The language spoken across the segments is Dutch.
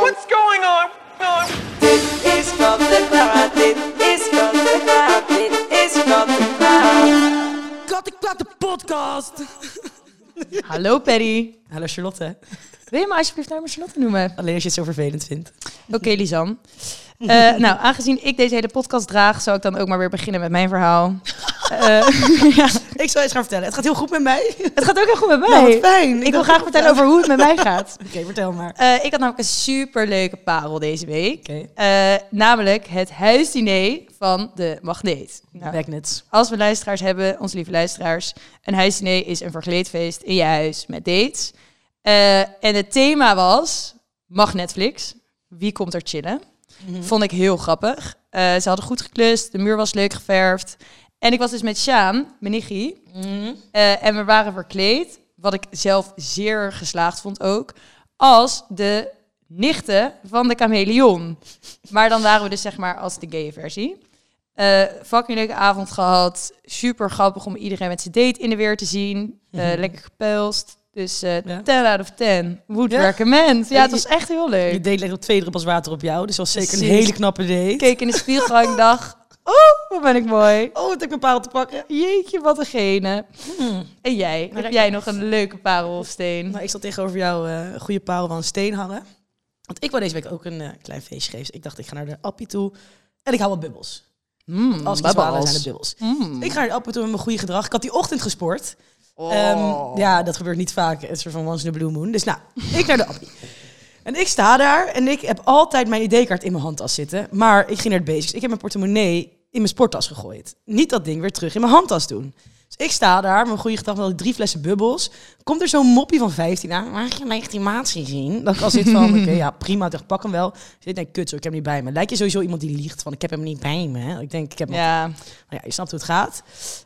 What's going on? Dit is van de Klaar, dit is van de Klaar, dit is van de podcast. Hallo Perry. Hallo Charlotte. Wil je me alsjeblieft naar mijn Charlotte noemen? Alleen als je het zo vervelend vindt. Oké, Lisan. Eh, nou, aangezien ik deze hele podcast draag, zou ik dan ook maar weer beginnen met mijn verhaal. Eh, ja, Ik zal eens gaan vertellen. Het gaat heel goed met mij. het gaat ook heel goed met mij. Nou, wat fijn. Ik wil graag vertellen over hoe het met mij gaat. Oké, vertel maar. Eh, ik had namelijk een superleuke parel deze week. Eh, namelijk het huisdiner van de Magneet. Nou, Magnets. als we luisteraars hebben, onze lieve luisteraars, een huisdiner is een verkleedfeest in je huis met dates. En het thema was, mag Netflix? Wie komt er chillen? Vond ik heel grappig. Ze hadden goed geklust, de muur was leuk geverfd. En ik was dus met Sjaan, mijn nichtie, eh, en we waren verkleed, wat ik zelf zeer geslaagd vond ook, als de nichten van de chameleon. Maar dan waren we dus zeg maar als de gay versie. Eh fucking leuke avond gehad. Super grappig om iedereen met zijn date in de weer te zien. Eh, Lekker gepelst. Dus eh Ja. 10 out of 10. Would Ja? recommend. Ja, het was echt heel leuk. Je deed op twee druppels water op jou. Dus was zeker een hele knappe date. Keek in de spiegel en dacht... Oh, wat ben ik mooi. Oh, wat heb ik mijn parel te pakken. Jeetje, wat een gene. En jij? Heb jij nog een leuke parel of steen? Nou, ik zal tegenover jou eh, een goede parel van een steen hangen. Want ik wou deze week ook een eh, klein feestje geven. Dus ik dacht, ik ga naar de appie toe. En ik hou wat bubbels. Mm, Als ik iets zijn het bubbels. Mm. Ik ga naar de appie toe met mijn goede gedrag. Ik had die ochtend gesport. Oh. Ehm, ja, dat gebeurt niet vaak. Het is een soort van once in a blue moon. Dus nou, ik naar de appie. En ik sta daar en ik heb altijd mijn ID-kaart in mijn handtas zitten. Maar ik ging naar de basics. Ik heb mijn portemonnee in mijn sporttas gegooid. Niet dat ding weer terug in mijn handtas doen. Dus ik sta daar, mijn goede gedachte, met drie flessen bubbels. Komt er zo'n moppie van 15 aan. Mag je een legitimatie zien? Dat ik al zit van, oké, ja, prima. Dacht, pak hem wel. Ik denk, kut zo, ik heb hem niet bij me. Lijkt je sowieso iemand die liegt van, ik heb hem niet bij me. hè? Ik denk, ik heb hem Ja, nou ja, je snapt hoe het gaat.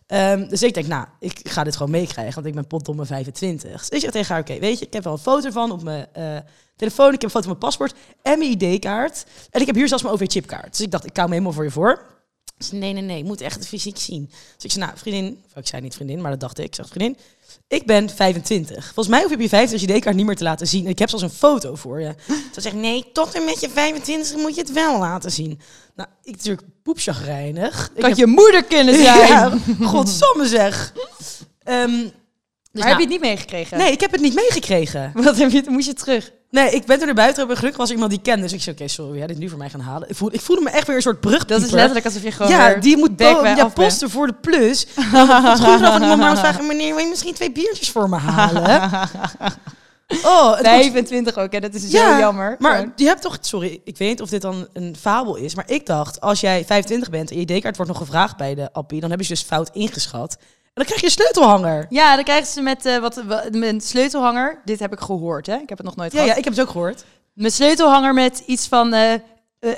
Ehm, dus ik denk, nou, ik ga dit gewoon meekrijgen, want ik ben potdomme 25. Dus ik zeg tegen haar, oké, weet je, ik heb wel een foto van op mijn eh, telefoon, ik heb een foto van mijn paspoort en mijn ID-kaart. En ik heb hier zelfs mijn OV-chipkaart. Dus ik dacht, ik hou me helemaal voor je voor. Nee, nee, nee, ik moet echt het fysiek zien. Dus ik zei, nou, vriendin, of ik zei niet vriendin, maar dat dacht ik. Ik zeg, vriendin, ik ben 25. Volgens mij hoef je je 25 ID-kaart niet meer te laten zien. Ik heb zelfs een foto voor je. Ze zegt, nee, tot en met je 25 moet je het wel laten zien. Nou, ik natuurlijk poepchagrijnig. Ik kan heb- je moeder kunnen zijn. ja, godsamme zeg. Ehm, dus maar nou, heb je het niet meegekregen? Nee, ik heb het niet meegekregen. Wat heb je, moest je terug? Nee, ik ben toen naar buiten gelopen. Gelukkig was er iemand die kende. Dus ik zei, oké, sorry, wil jij dit nu voor mij gaan halen? Ik voelde, ik voelde me echt weer een soort brug. Dat is letterlijk alsof je gewoon Ja, die moet bij ja, posten voor de plus. Dan het goed vanaf en iemand maar vragen, meneer, wil je misschien twee biertjes voor me halen? Oh, het wordt- 25 ook, hè? dat is zo jammer. Maar Gewoon. je hebt toch, sorry, ik weet niet of dit dan een fabel is, maar ik dacht, als jij 25 bent en je ID-kaart wordt nog gevraagd bij de appie, dan hebben ze dus fout ingeschat. Dan krijg je een sleutelhanger. Ja, dan krijgen ze met, eh, wat, met een sleutelhanger. Dit heb ik gehoord, hè? Ik heb het nog nooit Ja, gehad. ja, ik heb het ook gehoord. Mijn sleutelhanger met iets van eh, eh,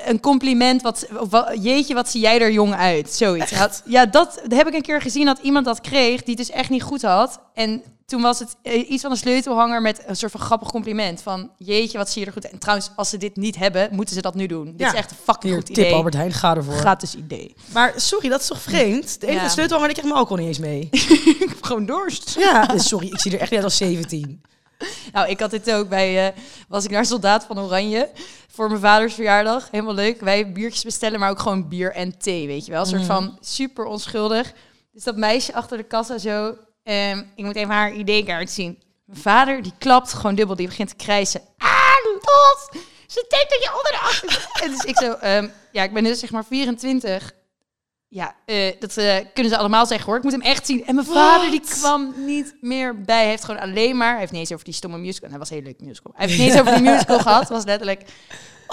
een compliment. Wat, wat- jeetje, wat zie jij er jong uit? Zoiets. Had, ja, dat, dat heb ik een keer gezien dat iemand dat kreeg die het dus echt niet goed had. En toen was het eh, iets van een sleutelhanger met een soort van grappig compliment. Van jeetje, wat zie je er goed uit. En trouwens, als ze dit niet hebben, moeten ze dat nu doen. Dit Ja. is echt een fucking Hier, goed tip idee. Albert Heijn, ga ervoor. Gratis idee. Maar sorry, dat is toch vreemd? De enige Ja. sleutelhanger, die krijgt mijn alcohol niet eens mee. ik heb gewoon dorst. ja, dus sorry, ik zie er echt niet uit als 17. Nou, ik had dit ook bij, eh, was ik naar Soldaat van Oranje voor mijn vaders verjaardag. Helemaal leuk. Wij biertjes bestellen, maar ook gewoon bier en thee, weet je wel. Een soort van super onschuldig. Dus dat meisje achter de kassa zo, ehm, ik moet even haar ID-kaart zien. Mijn vader, die klapt gewoon dubbel, die begint te krijsen. Ah, los! Ze denkt dat je onder de achter... En dus ik zo, ehm, ja, ik ben dus zeg maar 24. Ja, eh, dat eh, kunnen ze allemaal zeggen hoor. Ik moet hem echt zien. En mijn vader die kwam niet meer bij. Hij heeft gewoon alleen maar... Hij heeft niet eens over die stomme musical. En hij was een heel leuk musical. Hij heeft niet eens over die musical gehad. Was letterlijk...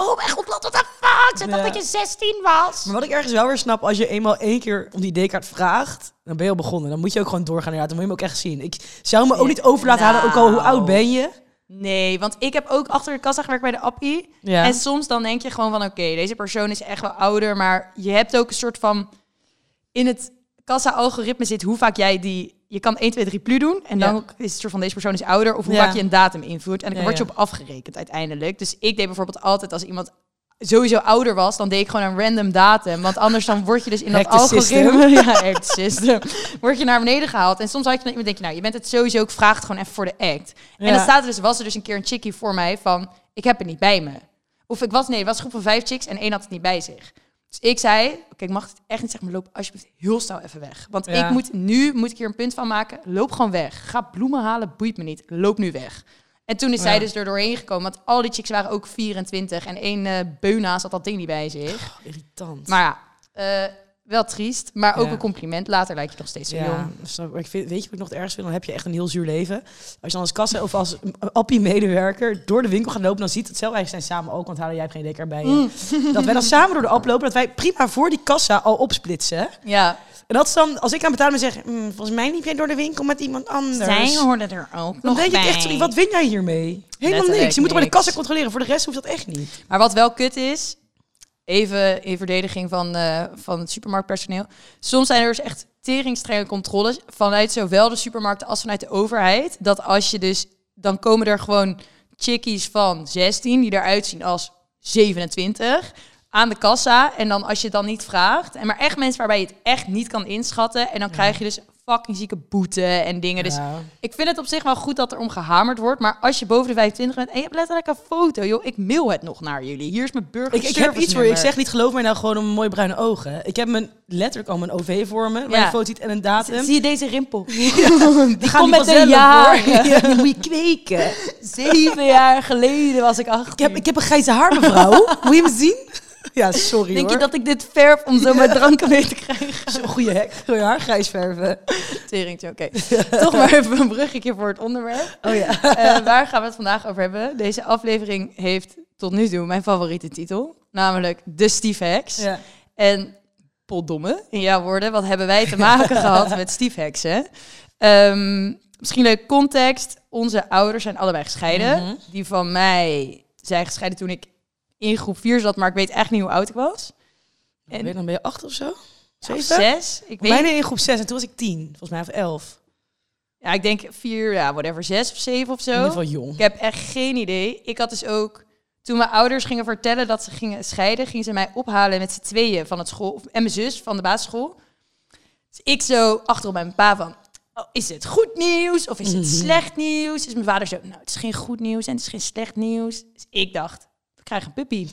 Oh mijn god, wat de fuck? Ze dacht Ja. dat je 16 was. Maar wat ik ergens wel weer snap, als je eenmaal één keer om die ID-kaart vraagt, dan ben je al begonnen. Dan moet je ook gewoon doorgaan inderdaad. Dan moet je hem ook echt zien. Ik zou me ook niet over laten halen, ook al hoe oud ben je. Nee, want ik heb ook achter de kassa gewerkt bij de appie. Ja. En soms dan denk je gewoon van... Oké, deze persoon is echt wel ouder. Maar je hebt ook een soort van... In het kassa-algoritme zit hoe vaak jij die... Je kan 1, 2, 3 plu doen. En dan Ja. is het soort van deze persoon is ouder. Of hoe Ja. vaak je een datum invoert. En dan word je op afgerekend uiteindelijk. Dus ik deed bijvoorbeeld altijd als iemand sowieso ouder was, dan deed ik gewoon een random datum. Want anders dan word je dus in dat algoritme... Ja, the system. Word je naar beneden gehaald. En soms had je dan iemand denk je, nou, je bent het sowieso, ik vraag het gewoon even voor de act. En dan staat er dus, was er dus een keer een chickie voor mij van, ik heb het niet bij me. Of ik was, nee, het was een groep van vijf chicks en één had het niet bij zich. Dus ik zei, oké, ik mag het echt niet zeggen, maar loop alsjeblieft heel snel even weg. Want Ja. ik moet nu, moet ik hier een punt van maken, loop gewoon weg. Ga bloemen halen, boeit me niet, loop nu weg. En toen is zij Ja. dus er doorheen gekomen, want al die chicks waren ook 24 en één eh beuna zat dat ding niet bij zich. Irritant. Maar ja, eh, wel triest, maar ook Ja. een compliment. Later lijkt je nog steeds zo ja, jong. ik. vind, weet je wat ik nog het ergst vind? Dan heb je echt een heel zuur leven. Als je dan als kassa of als appie-medewerker door de winkel gaat lopen, dan ziet het zelf, wij zijn samen ook, want Halen, jij hebt geen dekker bij je. Dat wij dan samen door de app lopen, dat wij prima voor die kassa al opsplitsen. Ja, En dat is dan, als ik aan betalen ben, zeg, "Mm, volgens mij liep jij door de winkel met iemand anders. hoorden er ook dan denk ik echt, sorry, wat win jij hiermee? Helemaal Letterlijk niks. Je moet bij de kassa controleren. Voor de rest hoeft dat echt niet. Maar wat wel kut is, even in verdediging van, eh, van het supermarktpersoneel. Soms zijn er dus echt teringstrenge controles vanuit zowel de supermarkten als vanuit de overheid. Dat als je dus, dan komen er gewoon chickies van 16 die eruit zien als 27 aan de kassa. En dan als je het dan niet vraagt, en maar echt mensen waarbij je het echt niet kan inschatten. En dan krijg je dus fucking zieke boete en dingen. Dus Ja. ik vind het op zich wel goed dat er om gehamerd wordt. Maar als je boven de 25 bent en je hebt letterlijk een foto, joh, ik mail het nog naar jullie. Hier is mijn burger. Ik, ik heb iets voor je. Ik zeg niet geloof mij nou gewoon om mooie bruine ogen. Ik heb mijn, letterlijk al mijn OV voor me. Waar Ja. een foto ziet en een datum. Zie je deze rimpel? die komt gaan met de jaren. Ja, die moet je kweken. Zeven jaar geleden was ik 18. Ik heb, ik heb een grijze haar, mevrouw. Moet je me zien? Ja, sorry Denk hoor. je dat ik dit verf om zo mijn dranken mee te krijgen? Zo'n goede hek. Goeie haar grijs verven. Teringtje, oké. Toch maar even een bruggetje voor het onderwerp. Oh ja. Eh, waar gaan we het vandaag over hebben? Deze aflevering heeft tot nu toe mijn favoriete titel. Namelijk De Steve Hacks. ja. En potdomme, in jouw woorden, wat hebben wij te maken gehad met stiefheksen? Ehm misschien leuk context. Onze ouders zijn allebei gescheiden. Mhm. Die van mij zijn gescheiden toen ik in groep 4 zat, maar ik weet echt niet hoe oud ik was. En, weet, dan ben je acht of zo? Zeven? zes. Ik weet, Mijne in groep zes en toen was ik tien. Volgens mij of elf. ja, ik denk vier, ja, whatever, zes of zeven of In ieder zo. geval jong. Ik heb echt geen idee. Ik had dus ook, toen mijn ouders gingen vertellen dat ze gingen scheiden, gingen ze mij ophalen met z'n tweeën van het school, en mijn zus van de basisschool. Dus ik zo achterop bij mijn pa van, oh, is het goed nieuws of is het slecht nieuws? Dus mijn vader zo, nou, het is geen goed nieuws en het is geen slecht nieuws. Dus ik dacht, we krijgen een puppy.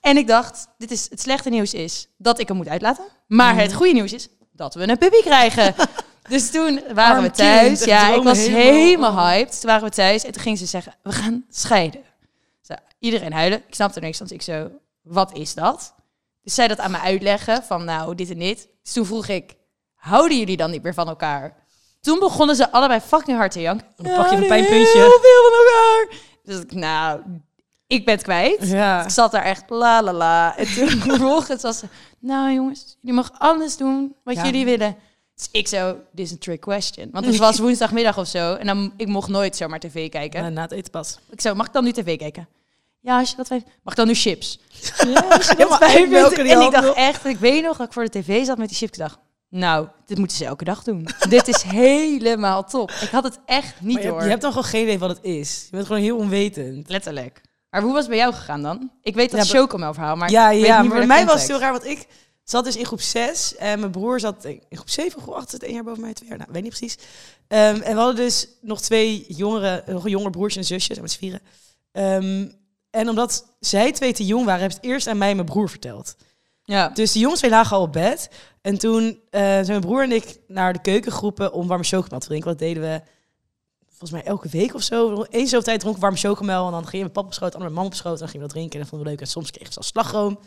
En ik dacht, dit is, het slechte nieuws is dat ik hem moet uitlaten. Maar het goede nieuws is dat we een puppy krijgen. dus toen waren we thuis. kind, ja, ik was helemaal. helemaal hyped. Toen waren we thuis en toen ging ze zeggen, we gaan scheiden. Zo, iedereen huilen. Ik snapte niks, want ik zo, wat is dat? Dus zij dat aan me uitleggen van, nou, dit en dit. Dus toen vroeg ik, houden jullie dan niet meer van elkaar? Toen begonnen ze allebei fucking hard te janken. Dan pak je een "Ja, pijnpuntje." Heel veel van elkaar. Dus ik, nou, ik ben het kwijt. Ja. Ik zat daar echt la la la. En toen vervolgens was ze, nou jongens, jullie mogen alles doen wat Ja. jullie willen. Dus ik zo, dit is een trick question. Want het was woensdagmiddag of zo. En dan, ik mocht nooit zomaar tv kijken. Ja, na het eten pas. Ik zo, mag ik dan nu tv kijken? Ja, als je dat weet. Mag ik dan nu chips? Ja, als je dat En ik dacht echt, ik weet nog dat ik voor de tv zat met die chips. Ik dacht, nou, dit moeten ze elke dag doen. dit is helemaal top. Ik had het echt niet Maar je, door. hebt- je hebt dan gewoon geen idee wat het is. Je bent gewoon heel onwetend. Letterlijk. Maar hoe was het bij jou gegaan dan? Ik weet dat Ja, chocomel verhaal, maar ja, ja niet maar bij mij was het heel raar, want ik zat dus in groep 6 en mijn broer zat in groep 7 of groep 8, zit één jaar boven mij, twee jaar, nou, weet niet precies. Ehm, en we hadden dus nog twee jongere, nog een jonger broertje en zusje, zijn met z'n vieren. Ehm, en omdat zij twee te jong waren, hebben het eerst aan mij en mijn broer verteld. Ja. Dus de jongens twee lagen al op bed. En toen eh, zijn mijn broer en ik naar de keuken geroepen om warme chocomel te drinken. Dat deden we volgens mij elke week of zo. Eens zoveel tijd dronken we warme chocomel. En dan gingen we papa op schoot, ander met mama op schoot. En dan gingen we dat drinken. En dat vonden we leuk. En soms kregen ze zelfs slagroom.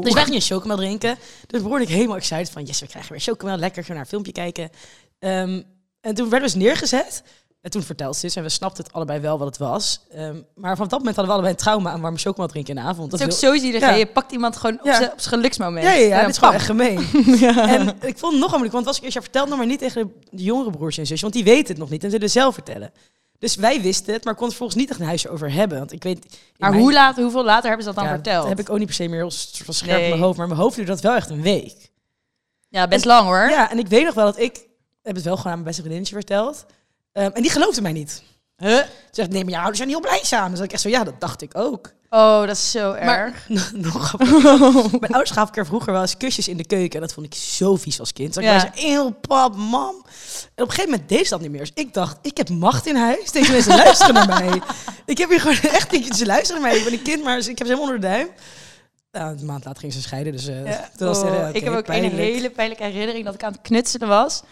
Dus wij gingen chocomel drinken. Dus en ik helemaal excited van... Yes, we krijgen weer chocomel. Lekker, gaan we naar een filmpje kijken. Ehm, en toen werden we dus neergezet. En toen vertelde ze dus. En we snapten het allebei wel wat het was. Ehm, maar van dat moment hadden we allebei een trauma aan warme chocomel drinken in de avond. Het is ook zo zielig. Ja. Je pakt iemand gewoon op Ja. zijn op zijn geluksmoment. Ja, ja, ja. Dit is gewoon echt gemeen. En ik vond het nog moeilijk, want het was ik eerst jaar verteld nog maar niet tegen de jongere broertje en zusje, want die weten het nog niet en willen zelf vertellen. Dus wij wisten het, maar kon het volgens niet echt een huisje over hebben. Want ik weet... Maar mijn- hoe laat, hoeveel later hebben ze dat dan ja, verteld? Dat heb ik ook niet per se meer heel scherp in mijn hoofd, maar mijn hoofd duurde dat wel echt een week. Ja, best lang hoor. Ja, en ik weet nog wel dat ik heb het wel gewoon aan mijn beste vriendinnetje verteld. Ehm, en die geloofde mij niet. Huh? Ze zegt, nee, maar je ouders zijn heel blij samen. Zeg ik echt zo, ja, dat dacht ik ook. Oh, dat is zo Maar erg. nog grappig. Mijn ouders gaven elkaar vroeger wel eens kusjes in de keuken. En dat vond ik zo vies als kind. Ik Ja. bij ze, eeuw, pap, mam. En op een gegeven moment deed ze dat niet meer. Dus ik dacht, ik heb macht in huis. Deze mensen luisteren naar mij. Ik heb hier gewoon echt niet... Ze luisteren naar mij. Ik ben een kind, maar ik heb ze helemaal onder de duim. Nou, een maand later ging ze scheiden. Dus eh Ja. toen was het, Oh, ik heb ook pijnlijk. een hele pijnlijke herinnering dat ik aan het knutselen was.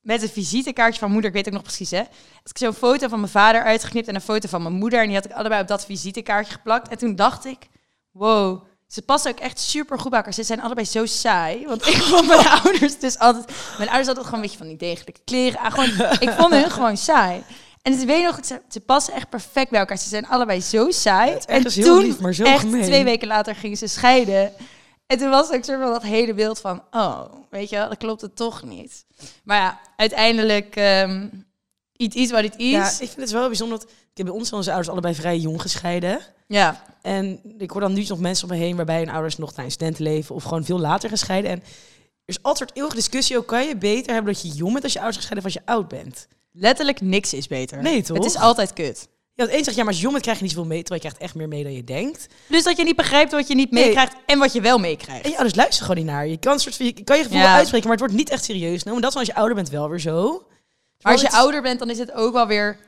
Met een visitekaartje van moeder, ik weet ook nog precies hè. Had ik zo'n foto van mijn vader uitgeknipt en een foto van mijn moeder. En die had ik allebei op dat visitekaartje geplakt. En toen dacht ik, wow, ze passen ook echt super goed bij elkaar. Ze zijn allebei zo saai. Want ik vond mijn ouders dus altijd... Mijn ouders hadden gewoon een beetje van die degelijke kleren aan. Gewoon, ik vond hun gewoon saai. En het weet nog, ze, passen echt perfect bij elkaar. Ze zijn allebei zo saai. Het is en toen, lief, maar zo echt gemeen. twee weken later gingen ze scheiden. En toen was ook soort van dat hele beeld van, oh, weet je wel, dat klopt het toch niet. Maar ja, uiteindelijk, ehm iets is wat het is. Ja, ik vind het wel bijzonder dat... Ik heb bij ons zijn onze ouders allebei vrij jong gescheiden. ja. En ik hoor dan nu nog mensen om me heen waarbij hun ouders nog naar een studentenleven of gewoon veel later gescheiden. En er is altijd eeuwige discussie ook, kan je beter hebben dat je jong bent als je ouders gescheiden of als je oud bent? letterlijk niks is beter. Nee, toch? Het is altijd kut. Ja, het een zegt, ja, maar als je jong bent krijg je niet zoveel mee, terwijl je krijgt echt meer mee dan je denkt. Dus dat je niet begrijpt wat je niet Nee. meekrijgt en wat je wel meekrijgt. En je ouders luisteren gewoon niet naar je. Kan, soort van, je kan je gevoel Ja. uitspreken, maar het wordt niet echt serieus genomen. Dat is als je ouder bent wel weer zo. Maar als je het ouder bent, dan is het ook wel weer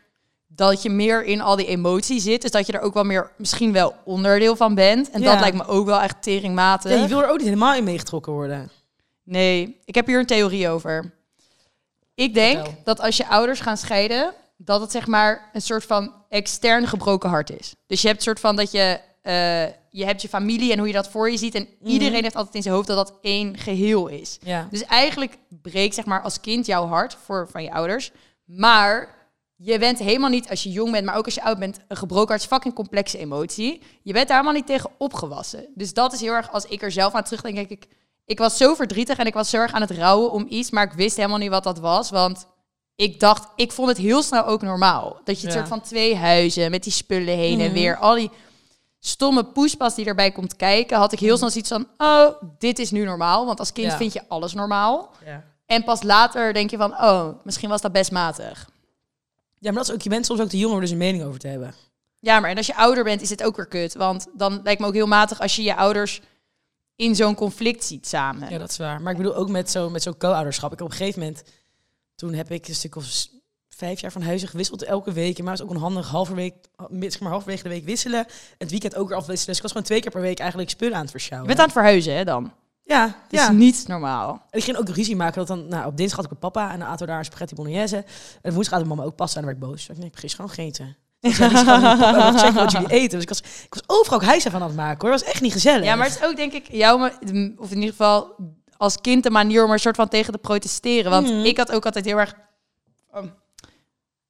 dat je meer in al die emotie zit. Dus dat je er ook wel meer misschien wel onderdeel van bent. En Ja. dat lijkt me ook wel echt teringmatig. Ja, je wil er ook niet helemaal in meegetrokken worden. Nee, ik heb hier een theorie over. Ik denk Vertel. dat als je ouders gaan scheiden, dat het zeg maar een soort van extern gebroken hart is. Dus je hebt een soort van dat je, eh, je hebt je familie en hoe je dat voor je ziet. En iedereen heeft altijd in zijn hoofd dat dat één geheel is. Ja. Dus eigenlijk breekt zeg maar als kind jouw hart voor van je ouders. Maar je bent helemaal niet, als je jong bent, maar ook als je oud bent, een gebroken hart is fucking complexe emotie. Je bent daar helemaal niet tegen opgewassen. Dus dat is heel erg, als ik er zelf aan terugdenk, denk ik, ik was zo verdrietig en ik was zo erg aan het rouwen om iets, maar ik wist helemaal niet wat dat was, want ik dacht, ik vond het heel snel ook normaal. Dat je het Ja. soort van twee huizen met die spullen heen en weer, al die stomme poespas die erbij komt kijken, had ik heel snel zoiets van, oh, dit is nu normaal. Want als kind Ja. vind je alles normaal. Ja. En pas later denk je van, oh, misschien was dat best matig. ja, maar dat is ook, je bent soms ook te jong om er dus een mening over te hebben. Ja, maar en als je ouder bent, is het ook weer kut. Want dan lijkt me ook heel matig als je je ouders in zo'n conflict ziet samen. Ja, dat is waar. Maar ik bedoel ook met zo'n met zo'n co-ouderschap. Ik op een gegeven moment, toen heb ik een stuk of vijf jaar van huizen gewisseld elke week. En maar het is ook een handig halve week, zeg maar halverwege de week wisselen. Het weekend ook weer afwisselen. Dus ik was gewoon twee keer per week eigenlijk spullen aan het Je versjouwen. bent aan het verhuizen, hè, dan? Ja, Dat ja. is niet normaal. En ik ging ook ruzie maken. Dat dan, nou, op dinsdag had ik met papa en dan aten we daar een spaghetti bolognese. En woensdag had mama ook pasta en dan werd ik boos. Dus ik nee, ik gewoon gegeten. Dus ja, checken wat jullie eten. Dus ik was, ik was overal ook huis aan het maken hoor. Dat was echt niet gezellig. Ja, maar het is ook denk ik jouw, of in ieder geval als kind de manier om er een soort van tegen te protesteren. Want Mhm. ik had ook altijd heel erg um,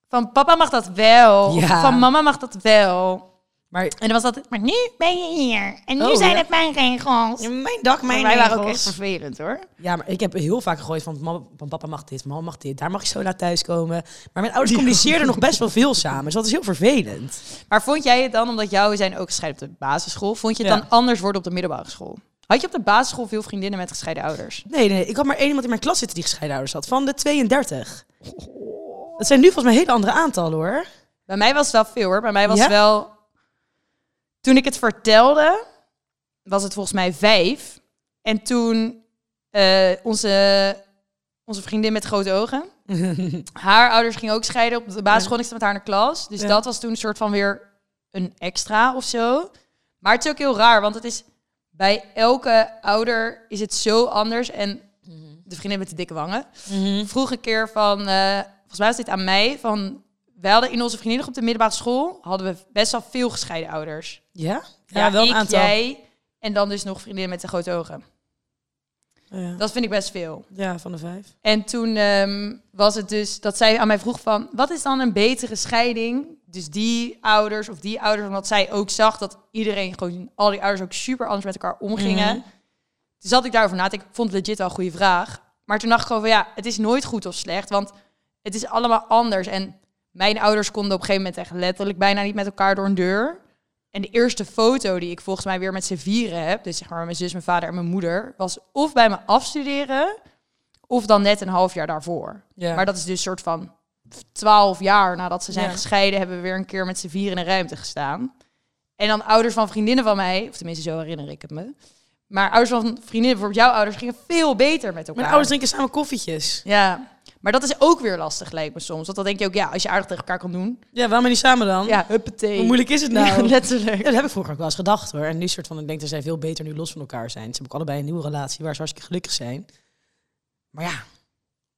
van papa mag dat wel, Ja. van mama mag dat wel. Maar En dan was altijd, maar nu ben je hier en nu Oh, zijn ja. het mijn regels. mijn dak, mijn wij waren ook echt vervelend hoor. Ja, maar ik heb heel vaak gegooid van, mama, van papa mag dit, mama mag dit. Daar mag je zo laat thuiskomen. Maar mijn ouders communiceerden nog best wel veel samen. Dus dat is heel vervelend. Maar vond jij het dan, omdat jou zijn ook gescheiden op de basisschool, vond je het Ja. dan anders worden op de middelbare school? Had je op de basisschool veel vriendinnen met gescheiden ouders? Nee, nee, ik had maar één iemand in mijn klas zitten die gescheiden ouders had. Van de 32. Dat zijn nu volgens mij hele andere aantallen hoor. Bij mij was het wel veel hoor. Bij mij was Ja? wel... Toen ik het vertelde, was het volgens mij vijf. En toen eh, onze, onze vriendin met grote ogen... haar ouders gingen ook scheiden op de basisschool. en Ik met haar in de klas. Dus Ja. dat was toen een soort van weer een extra of zo. Maar het is ook heel raar, want het is... Bij elke ouder is het zo anders. En de vriendin met de dikke wangen vroeg een keer van, eh, volgens mij was dit aan mij, van, wij hadden in onze vriendinnen op de middelbare school, hadden we best wel veel gescheiden ouders. Ja? Ja, wel een ik, aantal. jij en dan dus nog vriendinnen met de grote ogen. Ja. Dat vind ik best veel. ja, van de vijf. En toen ehm, was het dus dat zij aan mij vroeg van, wat is dan een betere scheiding? Dus die ouders of die ouders, omdat zij ook zag dat iedereen gewoon, al die ouders ook super anders met elkaar omgingen. Toen zat ik daarover na. Ik vond het legit wel een goede vraag. Maar toen dacht ik gewoon van ja, het is nooit goed of slecht. Want het is allemaal anders. En mijn ouders konden op een gegeven moment echt letterlijk bijna niet met elkaar door een deur. En de eerste foto die ik volgens mij weer met z'n vieren heb, dus zeg maar mijn zus, mijn vader en mijn moeder, was of bij me afstuderen, of dan net een half jaar daarvoor. Maar dat is dus een soort van twaalf jaar nadat ze zijn Ja. gescheiden, hebben we weer een keer met z'n vier in een ruimte gestaan. En dan ouders van vriendinnen van mij, of tenminste zo herinner ik het me. Maar ouders van vriendinnen, bijvoorbeeld jouw ouders, gingen veel beter met elkaar. Mijn ouders drinken samen koffietjes. Ja, maar dat is ook weer lastig, lijkt me soms. Want dan denk je ook, ja, als je aardig tegen elkaar kan doen. Ja, waarom niet samen dan? Ja, huppatee. Hoe moeilijk is het nou? Ja, letterlijk. Ja, dat heb ik vroeger ook wel eens gedacht hoor. En nu soort van, ik denk dat zij veel beter nu los van elkaar zijn. Ze hebben ook allebei een nieuwe relatie waar ze hartstikke gelukkig zijn. Maar ja,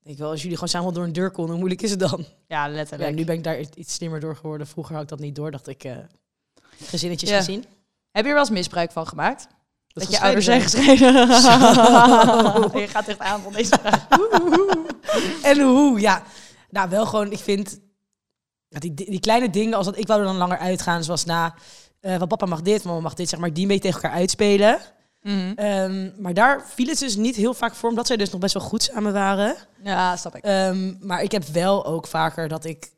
denk wel, als jullie gewoon samen door een deur konden, hoe moeilijk is het dan? Ja, Ja, letterlijk. nu ben ik daar iets slimmer door geworden. Vroeger had ik dat niet door, dacht ik, eh gezinnetjes Ja. gezien. Heb je er wel eens misbruik van gemaakt? Dat, je ouders zijn gescheiden. je gaat echt aan van deze vraag. En hoe, ja. Nou, wel gewoon, ik vind... ja, die, die kleine dingen, als dat, ik wou er dan langer uitgaan, zoals na... van papa mag dit, mama mag dit, zeg maar, die mee tegen elkaar uitspelen. Mhm. Ehm, maar daar viel het dus niet heel vaak voor, omdat zij dus nog best wel goed samen waren. Ja, snap ik. Ehm, maar ik heb wel ook vaker dat ik...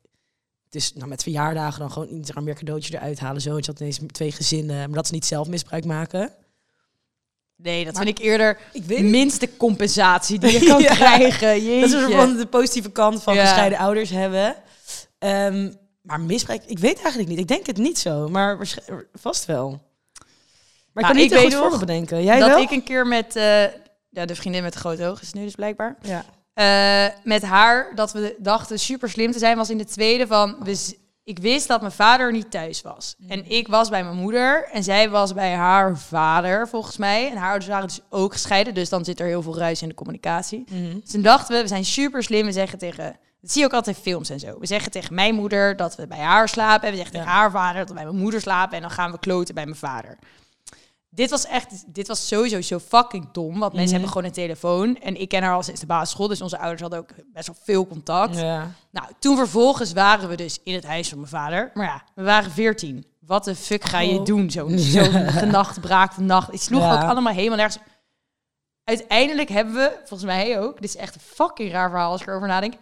Dus nou, met verjaardagen dan gewoon iets meer cadeautjes eruit halen. Zo, dat ineens twee gezinnen. Maar dat ze niet zelf misbruik maken. Nee, dat vind ik eerder Ik minste compensatie die je kan Ja. krijgen. Dat is van de positieve kant van Ja. gescheiden ouders hebben. Ehm, maar misbruik, ik weet eigenlijk niet. Ik denk het niet zo, maar vast wel. Maar Nou, ik kan niet ik goed nog bedenken. Jij dat wel? ik een keer met eh, ja, de vriendin met de grote ogen is nu dus blijkbaar. Ja. Eh, met haar dat we dachten super slim te zijn was in de tweede van we, ik wist dat mijn vader niet thuis was en ik was bij mijn moeder en zij was bij haar vader volgens mij en haar ouders waren dus ook gescheiden dus dan zit er heel veel ruis in de communicatie. Mhm. Dus toen dachten we we zijn super slim we zeggen tegen dat zie je ook altijd in films en zo. We zeggen tegen mijn moeder dat we bij haar slapen. En we zeggen Ja. tegen haar vader dat we bij mijn moeder slapen. En dan gaan we kloten bij mijn vader. Dit was echt, dit was sowieso zo fucking dom. Want mensen Mhm. hebben gewoon een telefoon. En ik ken haar al sinds de basisschool. Dus onze ouders hadden ook best wel veel contact. Ja. Nou, toen vervolgens waren we dus in het huis van mijn vader. Maar ja, we waren veertien. Wat de fuck ga je Oh. doen? Zo'n zo'n genachtbraakte nacht. Het sloeg Ja. ook allemaal helemaal nergens. Uiteindelijk hebben we, volgens mij ook, dit is echt een fucking raar verhaal als ik erover nadenk.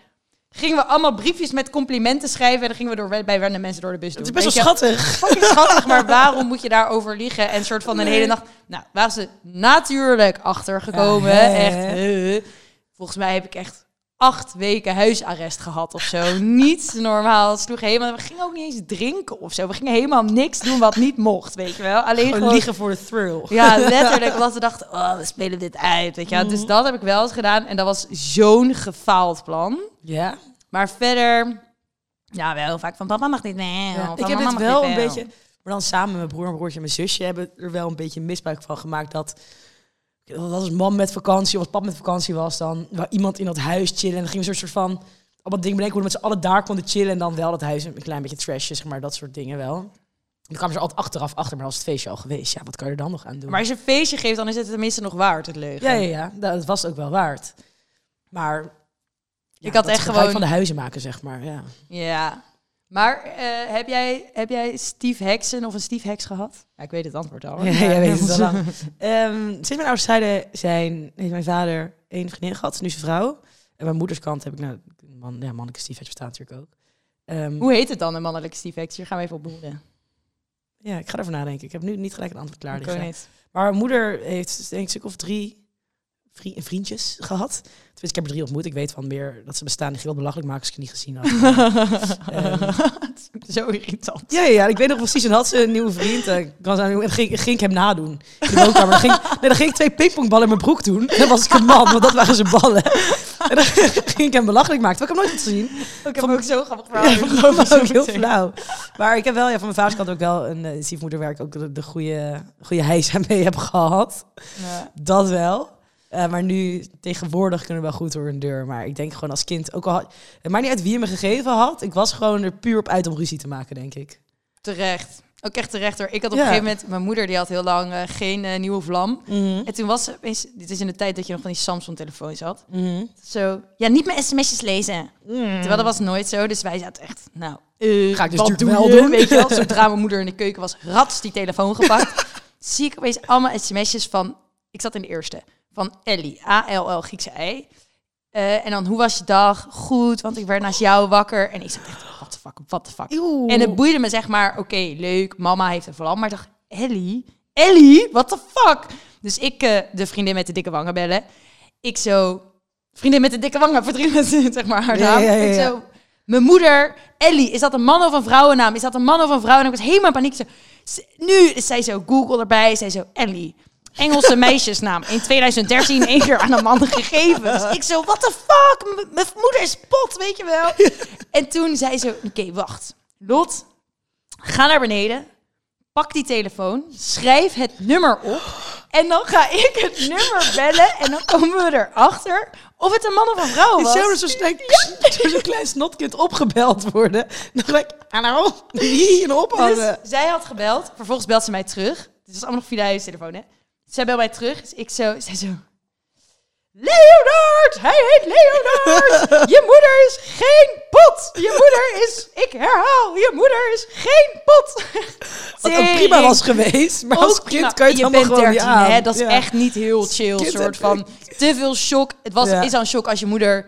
Gingen we allemaal briefjes met complimenten schrijven en dan gingen we door, bij random mensen door de bus doen. Het is best wel schattig. fucking schattig, maar waarom moet je daarover liegen? En soort van een hele nacht. Nou, waren ze natuurlijk achtergekomen. Ja, echt. eh. Volgens mij heb ik echt acht weken huisarrest gehad of zo. Niets normaal. Het sloeg helemaal. We gingen ook niet eens drinken of zo. We gingen helemaal niks doen wat niet mocht, weet je wel. Alleen Gewoon gewoon liegen voor de thrill. ja, letterlijk. Omdat we dachten, oh, we spelen dit uit. Weet je wel. Dus dat heb ik wel eens gedaan. En dat was zo'n gefaald plan. Ja. Maar verder, ja, wel vaak van papa mag dit wel. Ja, van ik heb het wel een beetje, maar dan samen met mijn broer, mijn broertje en mijn zusje hebben er wel een beetje misbruik van gemaakt dat dat als mam met vakantie of als pap met vakantie was, dan wou iemand in dat huis chillen en dan ging een soort van allemaal dingen bedenken hoe we met z'n allen daar konden chillen en dan wel dat huis een klein beetje trashen, zeg maar, dat soort dingen wel. En dan kwamen ze altijd achteraf achter, maar als het feestje al geweest, ja, wat kan je er dan nog aan doen? Maar als je een feestje geeft, dan is het tenminste nog waard, het leugen. ja, ja, ja, dat was ook wel waard. Maar ja, Ik had dat echt gewoon- van de huizen maken, zeg maar, ja. Ja. Maar eh, heb, jij, heb jij Steve Heksen of een Steve Heks gehad? Ja, ik weet het antwoord al. Ja, jij weet het al. Ehm, sinds mijn ouders scheiden zijn, heeft mijn vader één vriendin gehad, nu zijn vrouw. En mijn moeders kant heb ik nou, man, ja, mannelijke stiefheid bestaat natuurlijk ook. Ehm, Hoe heet het dan, een mannelijke Steve Heks? Hier gaan we even op behoeden. ja, ik ga erover nadenken. Ik heb nu niet gelijk een antwoord klaar niet. Maar mijn moeder heeft denk ik een stuk of drie vri- vriendjes gehad. Tenminste, ik heb er drie ontmoet. Ik weet van meer dat ze bestaan. Ik ging wel belachelijk maken als ik het niet gezien had. Ehm, zo irritant. Ja, ja, ja, ik weet nog precies. En had ze een nieuwe vriend. eh, en dan ging, ging ik hem nadoen. In de woonkamer. Dan ging, nee, dan ging ik twee pingpongballen in mijn broek doen. En dan was ik een man, want dat waren zijn ballen. En dan ging ik hem belachelijk maken. Terwijl ik hem nooit gezien. Ik heb ook zo grappig Ja, verhaal. dat was ook heel flauw. Maar ik heb wel, ja, van mijn vaders kant ook wel een uh, stiefmoeder waar ik ook de, de goede, goede heisa mee heb gehad. Ja. Dat wel. Eh, maar nu, tegenwoordig kunnen we wel goed door een deur. Maar ik denk gewoon als kind, ook al had, het maakt niet uit wie me gegeven had. Ik was gewoon er puur op uit om ruzie te maken, denk ik. Terecht. Ook echt terecht hoor. Ik had op Ja. een gegeven moment, mijn moeder die had heel lang eh, geen eh, nieuwe vlam. En toen was ze dit is in de tijd dat je nog van die Samsung telefoons had. Mhm. Zo, ja, niet mijn sms'jes lezen. Terwijl dat was nooit zo. Dus wij zaten echt, nou, Ga ik dus wat natuurlijk doe wel je? doen. Weet je wel, zodra mijn moeder in de keuken was, rats die telefoon gepakt. zie ik opeens allemaal sms'jes van, ik zat in de eerste, van Ellie, A-L-L, Griekse ei. Eh, en dan, hoe was je dag? Goed, want ik werd naast jou wakker. En ik zat echt, what the fuck, what the fuck. En het boeide me zeg maar, oké, leuk, mama heeft een vlam. Maar ik dacht, Ellie? Ellie? What the fuck? Dus ik, eh, de vriendin met de dikke wangen bellen. Ik zo, vriendin met de dikke wangen, verdriet met zeg maar haar naam. ja, ja, Ik zo, Mijn moeder, Ellie, is dat een man of een vrouwennaam? Is dat een man of een vrouwennaam? Ik was helemaal in paniek. Zo, "S- nu is zij zo Google erbij. Zij zo, Ellie. Engelse meisjesnaam. In 2013 één keer aan een man gegeven. Dus ik zo, what the fuck? Mijn moeder is pot, weet je wel. En toen zei ze, oké, wacht. Lot, ga naar beneden. Pak die telefoon. Schrijf het nummer op. En dan ga ik het nummer bellen. En dan komen we erachter of het een man of een vrouw was. zou zo snel door zo'n klein snotkind opgebeld worden. Dan gelijk, hallo, wie een ophangen. Dus zij had gebeld. Vervolgens belt ze mij terug. Het is allemaal nog via de huistelefoon, hè? Zij belt mij terug. Dus ik zo, zij zo... Leonard! Hij heet Leonard! Je moeder is geen pot! Je moeder is... Ik herhaal, je moeder is geen pot! Wat ook prima was geweest. Maar als kind prima. kan je het bent gewoon 13, niet aan. hè? Dat is Ja. echt niet heel chill. Kind soort van te veel shock. Het was, Ja. is al een shock als je moeder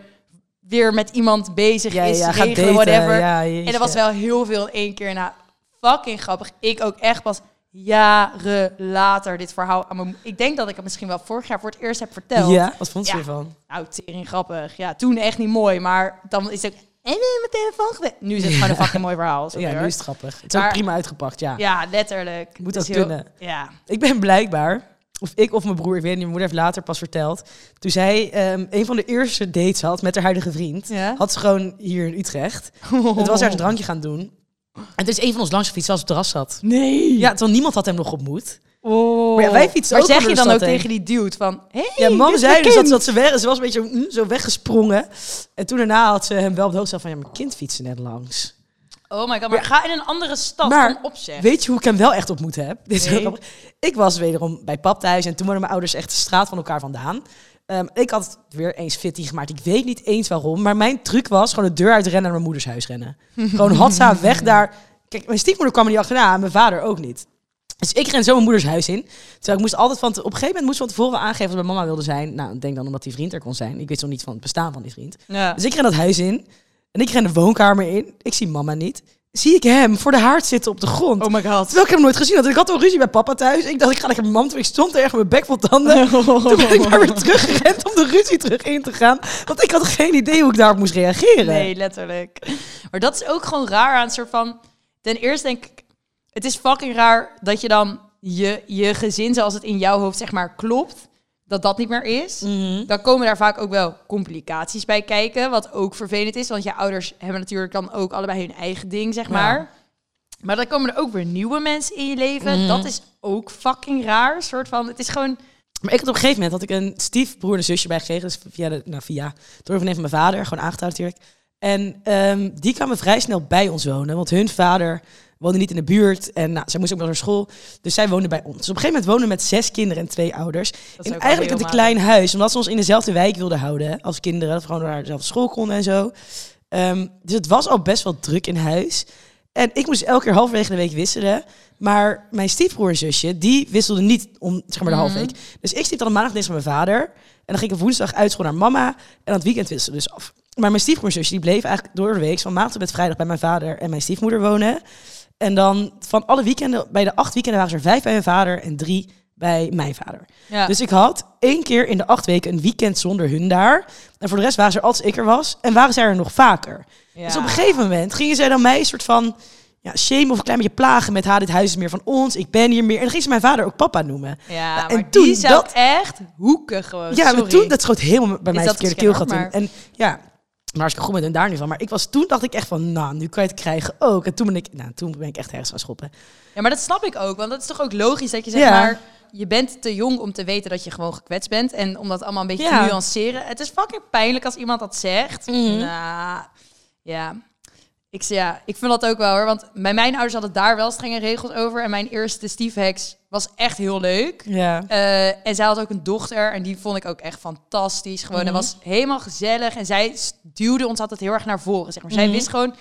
weer met iemand bezig Ja, is, ja, gaat regelen, daten, whatever. en er was wel heel veel in één keer na. Fucking grappig. Ik ook echt pas jaren later dit verhaal aan mijn Ik denk dat ik het misschien wel vorig jaar voor het eerst heb verteld. Ja, wat vond ze Ja. ervan? Nou, tering grappig. Ja, toen echt niet mooi, maar dan is het. En in mijn telefoon. Nu is het gewoon een fucking mooi verhaal. sorry Ja, nu is het grappig. Het is ook prima uitgepakt, ja. Ja, letterlijk. Moet heel- kunnen. Ja. Ik ben blijkbaar, of ik of mijn broer, ik weet niet, mijn moeder heeft later pas verteld. Toen zij ehm, een van de eerste dates had met haar huidige vriend, Ja? had ze gewoon hier in Utrecht. Het was haar een drankje gaan doen. En het is een van ons langs gefietst als op het terras zat. Nee. Ja, terwijl niemand had hem nog ontmoet. Oh. Maar ja, wij fietsen Maar ook zeg je dan ook heen. tegen die dude van... Hey, Ja, mam zei dus dat, ze weg, ze was een beetje zo, mm, zo weggesprongen. En toen daarna had ze hem wel op de hoogte van, ja, mijn kind fietste net langs. Oh my god, maar ga in een andere stad Maar kom opzeg. Weet je hoe ik hem wel echt ontmoet heb? Dit Nee. Ik was wederom bij pap thuis en toen waren mijn ouders echt de straat van elkaar vandaan. Ehm, ik had het weer eens fitty gemaakt. Ik weet niet eens waarom. Maar mijn truc was gewoon de deur uitrennen naar mijn moeders huis rennen. gewoon hadza weg daar. Kijk, mijn stiefmoeder kwam er niet achterna en mijn vader ook niet. Dus ik ren zo mijn moeders huis in. Terwijl ik moest altijd van... te- Op een gegeven moment moest van tevoren aangeven dat mijn mama wilde zijn. Nou, ik denk dan omdat die vriend er kon zijn. Ik wist nog niet van het bestaan van die vriend. Ja. Dus ik ren dat huis in. En ik ren de woonkamer in. Ik zie mama niet. Zie ik hem voor de haard zitten op de grond. Oh my god. Terwijl ik hem nooit gezien had. Ik had al ruzie bij papa thuis. Ik dacht, ik ga lekker mijn toe. Ik stond er echt met mijn bek vol tanden. Toen ben ik maar weer teruggerend om de ruzie terug in te gaan. Want ik had geen idee hoe ik daarop moest reageren. Nee, letterlijk. Maar dat is ook gewoon raar aan een soort van... Ten eerste denk ik, het is fucking raar dat je dan je, je gezin zoals het in jouw hoofd zeg maar klopt, dat dat niet meer is. Mhm. Dan komen daar vaak ook wel complicaties bij kijken, wat ook vervelend is. Want je ouders hebben natuurlijk dan ook allebei hun eigen ding, zeg maar. Maar dan komen er ook weer nieuwe mensen in je leven. Mhm. Dat is ook fucking raar. Soort van, het is gewoon... Maar ik had op een gegeven moment had ik een stiefbroer en een zusje bij gekregen. Dus via de, nou via door van een van mijn vader, gewoon aangetrouwd natuurlijk. En ehm, die kwamen vrij snel bij ons wonen. Want hun vader woonde niet in de buurt. En nou, zij moest ook nog naar school. Dus zij woonde bij ons. Dus op een gegeven moment woonden we met zes kinderen en twee ouders. in eigenlijk wel een klein huis. Omdat ze ons in dezelfde wijk wilden houden als kinderen. Dat we gewoon naar dezelfde school konden en zo. Ehm, dus het was al best wel druk in huis. En ik moest elke keer halverwege de week wisselen. Maar mijn stiefbroer en zusje, die wisselden niet om zeg maar de halve week. Dus ik sliep dan op maandag dinsdag met mijn vader. En dan ging ik op woensdag uit school naar mama. En aan het weekend wisselde dus af. Maar mijn stiefbroer en zusje, die bleef eigenlijk door de week... van maandag tot met vrijdag bij mijn vader en mijn stiefmoeder wonen. En dan van alle weekenden, bij de acht weekenden waren ze er vijf bij mijn vader... en drie bij mijn vader. Ja. Dus ik had één keer in de acht weken een weekend zonder hun daar. En voor de rest waren ze er als ik er was. En waren zij er nog vaker. ja. Dus op een gegeven moment gingen zij dan mij een soort van ja, shame of een klein beetje plagen met haar. Dit huis is meer van ons, ik ben hier meer. En dan ging ze mijn vader ook papa noemen. Ja, Nou, maar en toen die zou dat- echt hoeken gewoon. ja, maar toen, dat schoot helemaal bij mij het verkeerde keelgat in. En ja, maar hartstikke goed met hun daar nu van. Maar ik was toen dacht ik echt van, nou, nu kan je het krijgen ook. En toen ben ik, nou, toen ben ik echt ergens gaan schoppen. Ja, maar dat snap ik ook. Want dat is toch ook logisch dat je zeg Ja. maar... Je bent te jong om te weten dat je gewoon gekwetst bent. En om dat allemaal een beetje Ja. te nuanceren. Het is fucking pijnlijk als iemand dat zegt. Mhm. Nou, ja. Ik, zeg- ja. ik vind dat ook wel hoor. Want bij mijn ouders hadden daar wel strenge regels over. En mijn eerste stiefheks was echt heel leuk. Ja. Eh, en zij had ook een dochter en die vond ik ook echt fantastisch. Gewoon, Mhm. dat was helemaal gezellig. En zij duwde ons altijd heel erg naar voren. Zeg maar. Zij Mhm. wist gewoon,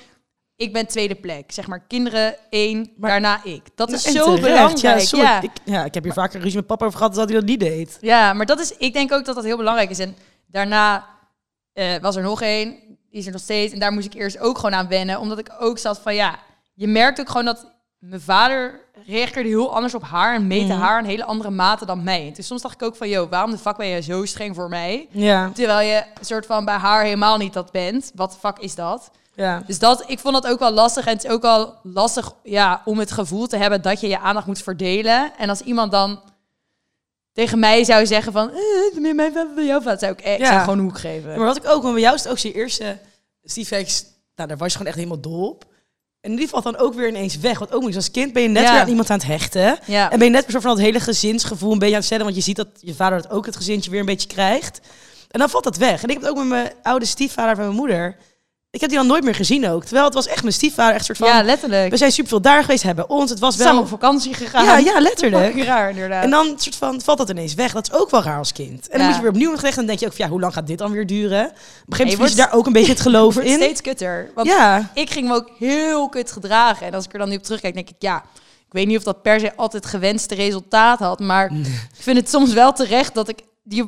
ik ben tweede plek. Zeg maar, kinderen één, Maar- daarna ik. Dat is En zo terecht. belangrijk. Ja, Ja, ja. Ik, ja, ik heb hier vaker ruzie met papa over gehad dat hij dat niet deed. maar dat is, ik denk ook dat dat heel belangrijk is. En daarna eh, was er nog één, die is er nog steeds. En daar moest ik eerst ook gewoon aan wennen. Omdat ik ook zat van, ja, je merkt ook gewoon dat mijn vader reageerde heel anders op haar. En meette Mhm. haar een hele andere mate dan mij. Toen soms dacht ik ook van, joh, waarom de fuck ben je zo streng voor mij? Ja. Terwijl je soort van bij haar helemaal niet dat bent. Wat de fuck is dat? Ja. Dus dat, ik vond dat ook wel lastig. En het is ook wel lastig ja, om het gevoel te hebben dat je je aandacht moet verdelen. En als iemand dan tegen mij zou zeggen van... Mijn vader bij jou vader, zou ik, eh, ik zou gewoon een hoek geven. Maar wat ik ook, want bij jou is het ook zijn eerste Hacks, nou daar was je gewoon echt helemaal dol op. En die valt dan ook weer ineens weg. Want ook als kind ben je net Ja. weer aan iemand aan het hechten. Ja. En ben je net weer zo van dat hele gezinsgevoel een beetje aan het stellen. Want je ziet dat je vader dat ook het gezintje weer een beetje krijgt. En dan valt dat weg. En ik heb het ook met mijn oude stiefvader van mijn moeder. Ik heb die dan nooit meer gezien ook. Terwijl het was echt mijn stiefvader. Echt soort van, ja, letterlijk. we zijn super veel daar geweest, hebben ons. Het was wel... samen op vakantie gegaan. ja, ja, letterlijk. Raar, inderdaad. En dan soort van, valt dat ineens weg. Dat is ook wel raar als kind. En dan moet je weer opnieuw leggen. En dan denk je ook van, ja, hoe lang gaat dit dan weer duren? Op een gegeven moment je daar ook een beetje het geloof wordt in. steeds kutter. Want Ja. ik ging me ook heel kut gedragen. En als ik er dan nu op terugkijk, denk ik, ja, ik weet niet of dat per se altijd gewenste resultaat had. Maar ik vind het soms wel terecht dat ik,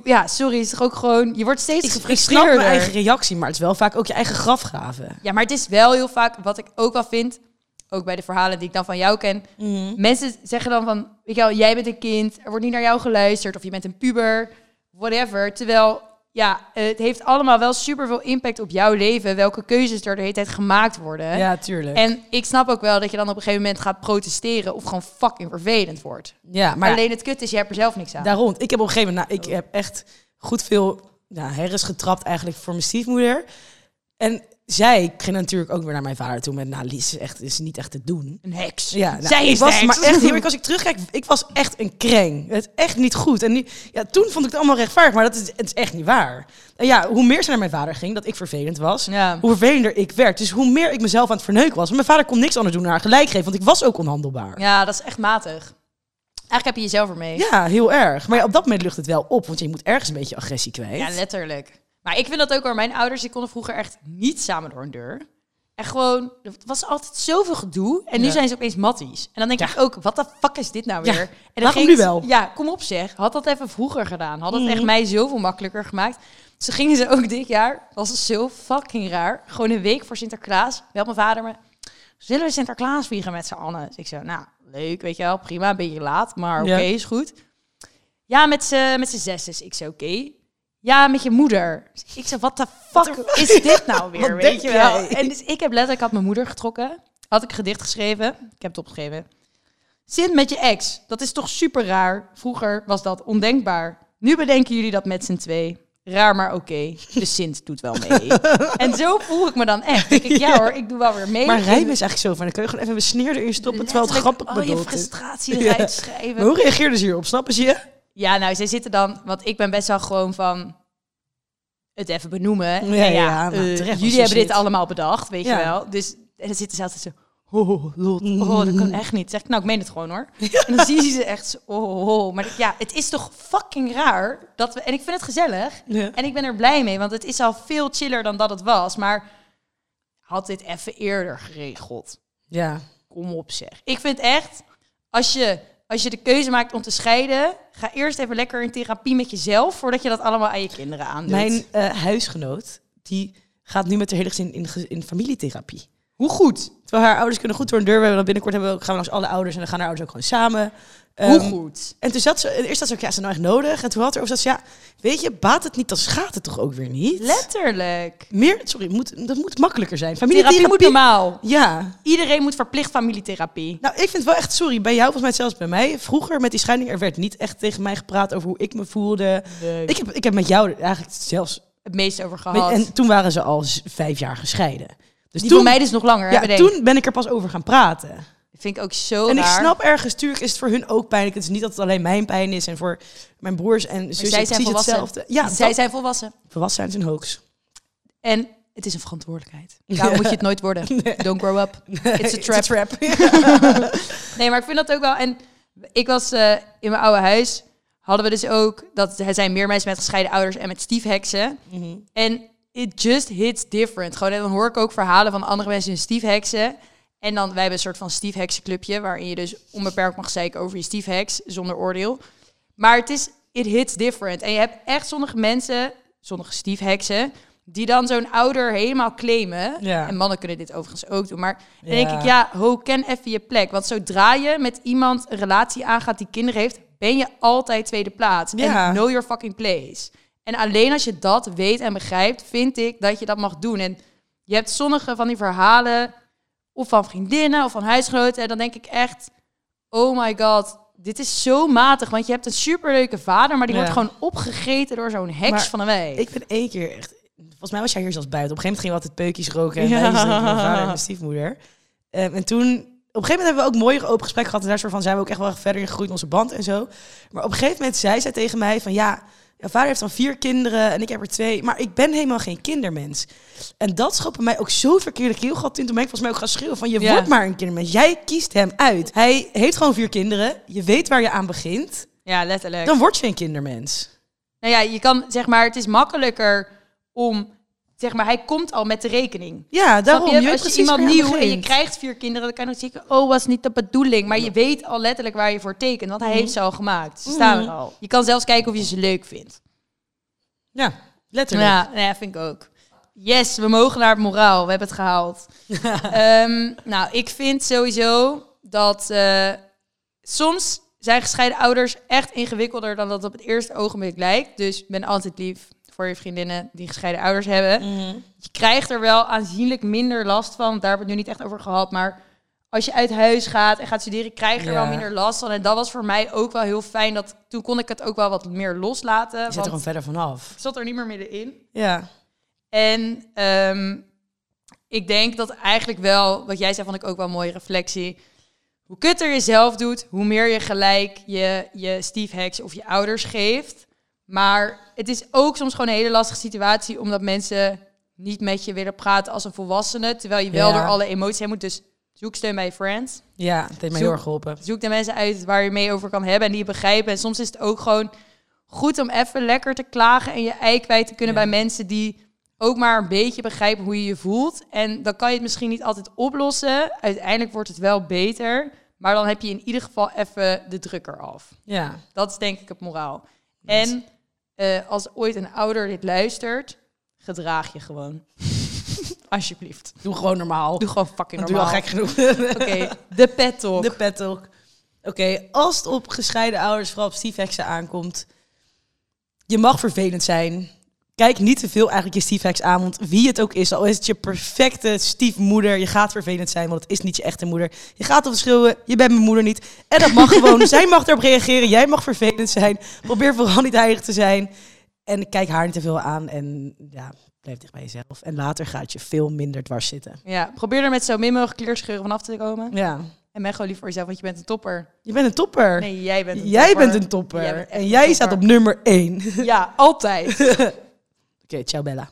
ja, sorry, is toch ook gewoon, je wordt steeds Ik, ik snap mijn eigen reactie, maar het is wel vaak ook je eigen grafgraven. Ja, maar het is wel heel vaak, wat ik ook wel vind, ook bij de verhalen die ik dan van jou ken. Mensen zeggen dan van, weet je wel, jij bent een kind, er wordt niet naar jou geluisterd. Of je bent een puber, whatever. Terwijl, ja, het heeft allemaal wel super veel impact op jouw leven. Welke keuzes er de hele tijd gemaakt worden. Ja, tuurlijk. En ik snap ook wel dat je dan op een gegeven moment gaat protesteren of gewoon fucking vervelend wordt. ja, Maar alleen het kut is, je hebt er zelf niks aan. daarom. Ik heb op een gegeven moment, nou, ik heb echt goed veel nou, herres getrapt eigenlijk voor mijn stiefmoeder. En zij ging natuurlijk ook weer naar mijn vader toe met, nou, Lies is echt is niet echt te doen. Een heks. Ja, nou, Zij is was maar echt als ik terugkijk, ik was echt een kreng. Het is echt niet goed. En nu, ja, toen vond ik het allemaal rechtvaardig, maar dat is, het is echt niet waar. En ja, hoe meer ze naar mijn vader ging, dat ik vervelend was, Ja. hoe vervelender ik werd. Dus hoe meer ik mezelf aan het verneuken was. Mijn vader kon niks anders doen dan haar gelijk geven, want ik was ook onhandelbaar. ja, dat is echt matig. Eigenlijk heb je jezelf ermee. Ja, heel erg. Maar ja, op dat moment lucht het wel op, want je moet ergens een beetje agressie kwijt. Ja, letterlijk. Maar ik vind dat ook hoor. Mijn ouders die konden vroeger echt niet samen door een deur. En gewoon, er was altijd zoveel gedoe. En nu Ja. zijn ze opeens matties. En dan denk Ja. ik ook, wat de fuck is dit nou Ja, weer? en dan waarom ging nu wel? Ja, kom op zeg. Had dat even vroeger gedaan. Had het echt Mhm. mij zoveel makkelijker gemaakt. Ze gingen ze ook dit jaar, was zo fucking raar. Gewoon een week voor Sinterklaas. Wel mijn vader me. Zullen we Sinterklaas vieren met z'n allen? Dus ik zo, nou, leuk, weet je wel, prima, een beetje laat, maar oké, Ja. is goed. Ja, met z'n met z'n zes, dus ik zo, oké. Ja, met je moeder. Dus ik zo, wat de fuck is dit nou weer, Wat weet je wel? jij? En dus ik heb letterlijk, had mijn moeder getrokken, had ik een gedicht geschreven, ik heb het opgeschreven. Sint met je ex, dat is toch super raar. Vroeger was dat ondenkbaar. Nu bedenken jullie dat met z'n twee. Raar, maar oké. De Sint doet wel mee. en zo voel ik me dan echt. Denk ik, ja hoor, ik doe wel weer mee. Maar rijm is eigenlijk zo van, dan kun je gewoon even een sneer erin stoppen, terwijl het grappig je bedoeld is. frustratie Ja. eruit schrijven. Maar hoe reageerden ze hierop? Snappen ze je? Ja, nou, zij zitten dan... Want ik ben best wel gewoon van... Het even benoemen. Ja, En ja, ja, nou, eh, jullie hebben dit zit. allemaal bedacht, weet Ja. je wel. Dus en dan zitten ze altijd zo... Oh, oh, lot, oh, dat kan echt niet. Zeg ik, nou, ik meen het gewoon hoor. En dan zie je ze echt zo, oh, oh, oh. Maar ja, het is toch fucking raar dat we... En ik vind het gezellig. Ja. En ik ben er blij mee, want het is al veel chiller dan dat het was. Maar had dit even eerder geregeld. Ja. Kom op zeg. Ik vind echt, als je, als je de keuze maakt om te scheiden, ga eerst even lekker in therapie met jezelf, voordat je dat allemaal aan je kinderen aandoet. Mijn eh, huisgenoot, die gaat nu met haar hele gezin in, familietherapie. Hoe goed? Terwijl haar ouders kunnen goed door een deur. We hebben dan binnenkort hebben we ook, gaan we langs alle ouders en dan gaan haar ouders ook gewoon samen. Hoe Ehm, goed? En toen zat ze, eerst zat ze ook, ja, is het nou echt nodig? En toen had er over zat ze, ja, weet je, baat het niet, dan schaadt het toch ook weer niet? Letterlijk. Meer, sorry, moet, dat moet makkelijker zijn. Therapie Familietherapie. moet normaal. Ja. Iedereen moet verplicht familietherapie. Nou, ik vind het wel echt, sorry, bij jou, volgens mij zelfs bij mij. Vroeger met die scheiding, er werd niet echt tegen mij gepraat over hoe ik me voelde. Ik heb, ik heb met jou eigenlijk zelfs, Het meest over met- gehad. en toen waren ze al vijf jaar gescheiden. Dus Die toen, mij dus nog langer. ja, hè, toen ben ik er pas over gaan praten. Dat vind ik ook zo En ik raar. snap ergens, tuurlijk is het voor hun ook pijnlijk. Het is niet dat het alleen mijn pijn is en voor mijn broers en zussen zij zijn precies hetzelfde. Ja, zij dat- zijn volwassen. volwassen zijn is een hoax. En het is een verantwoordelijkheid. Daarom moet je het nooit worden. Don't grow up. It's a trap. Nee, maar ik vind dat ook wel. En ik was eh, in mijn oude huis. Hadden we dus ook dat er zijn meer mensen met gescheiden ouders en met stiefheksen. Mhm. En it just hits different. Gewoon, en dan hoor ik ook verhalen van andere mensen in stiefheksen. En dan, wij hebben een soort van stiefheksenclubje, waarin je dus onbeperkt mag zeiken over je stiefheks, zonder oordeel. Maar het is, it hits different. En je hebt echt sommige mensen, sommige stiefheksen, die dan zo'n ouder helemaal claimen. Ja. En mannen kunnen dit overigens ook doen. Maar dan Ja. denk ik, ja, ho, ken even je plek. Want zodra je met iemand een relatie aangaat die kinderen heeft, ben je altijd tweede plaats. Ja. En know your fucking place. En alleen als je dat weet en begrijpt, vind ik dat je dat mag doen. En je hebt sommige van die verhalen, of van vriendinnen of van huisgenoten. En dan denk ik echt, oh my god, dit is zo matig. Want je hebt een superleuke vader, maar die Ja. wordt gewoon opgegeten door zo'n heks Maar van een wijk. Ik ben één keer echt... Volgens mij was jij hier zelfs buiten. Op een gegeven moment gingen we altijd peukjes roken. En Ja. mijn vader en mijn stiefmoeder. Ehm, en toen... Op een gegeven moment hebben we ook mooie open gesprek gehad. En daar soort van zijn we ook echt wel verder in gegroeid in onze band en zo. Maar op een gegeven moment zei zij tegen mij van... Ja, jouw vader heeft dan vier kinderen en ik heb er twee. Maar ik ben helemaal geen kindermens. En dat schoot bij mij ook zo verkeerde keelgat in. Toen ben ik volgens mij ook gaan schreeuwen van... Je Ja. wordt maar een kindermens. Jij kiest hem uit. Hij heeft gewoon vier kinderen. Je weet waar je aan begint. ja, letterlijk. Dan word je een kindermens. Nou ja, je kan zeg maar, het is makkelijker om, zeg maar, hij komt al met de rekening. Ja, daarom. Je? Als je precies iemand nieuw en je krijgt vier kinderen, dan kan je nog zeggen, oh, was niet de bedoeling. Maar je weet al letterlijk waar je voor tekent, want hij heeft ze al gemaakt. Ze staan er al. Je kan zelfs kijken of je ze leuk vindt. Ja, letterlijk. Ja, nou ja, vind ik ook. Yes, we mogen naar het moraal. We hebben het gehaald. Ehm, nou, ik vind sowieso dat eh, soms zijn gescheiden ouders echt ingewikkelder dan dat op het eerste ogenblik lijkt. Dus ik ben altijd lief voor je vriendinnen die gescheiden ouders hebben. Mhm. Je krijgt er wel aanzienlijk minder last van. Daar hebben we het nu niet echt over gehad, maar als je uit huis gaat en gaat studeren, krijg je er Ja. wel minder last van. En dat was voor mij ook wel heel fijn. Dat, toen kon ik het ook wel wat meer loslaten. Je zit er gewoon verder vanaf. ik zat er niet meer middenin. Ja. En ehm, ik denk dat eigenlijk wel, wat jij zei, vond ik ook wel een mooie reflectie. Hoe kutter je zelf doet, hoe meer je gelijk je, je stiefheks of je ouders geeft. Maar het is ook soms gewoon een hele lastige situatie, omdat mensen niet met je willen praten als een volwassene, terwijl je wel Ja. door alle emoties heen moet. Dus zoek steun bij je friends. Ja, het heeft mij Zoek- heel erg geholpen. Zoek de mensen uit waar je mee over kan hebben en die je begrijpen. En soms is het ook gewoon goed om even lekker te klagen en je ei kwijt te kunnen Ja. bij mensen die ook maar een beetje begrijpen hoe je je voelt. En dan kan je het misschien niet altijd oplossen. Uiteindelijk wordt het wel beter. Maar dan heb je in ieder geval even de drukker af. Ja. Dat is denk ik het moraal. En eh, als ooit een ouder dit luistert, gedraag je gewoon. Alsjeblieft. Doe gewoon normaal. Doe gewoon fucking Dat doe al normaal. gek genoeg. Oké, de pet talk. De pet talk. Oké, als het op gescheiden ouders, vooral op stiefheksen aankomt. Je mag vervelend zijn. Kijk niet te veel eigenlijk je stiefheks aan, want wie het ook is, al is het je perfecte stiefmoeder, je gaat vervelend zijn, want het is niet je echte moeder. Je gaat op schreeuwen, je bent mijn moeder niet. En dat mag gewoon. Zij mag erop reageren, jij mag vervelend zijn. Probeer vooral niet heilig te zijn. En kijk haar niet te veel aan en ja, blijf dicht bij jezelf. En later gaat je veel minder dwars zitten. Ja, probeer er met zo min mogelijk kleerscheuren vanaf te komen. Ja, En ben gewoon lief voor jezelf, want je bent een topper. je bent een topper. Nee, jij bent een Jij topper. bent een topper. Jij bent echt en jij topper. staat op nummer 1. Oké, Ja, altijd. ciao Bella.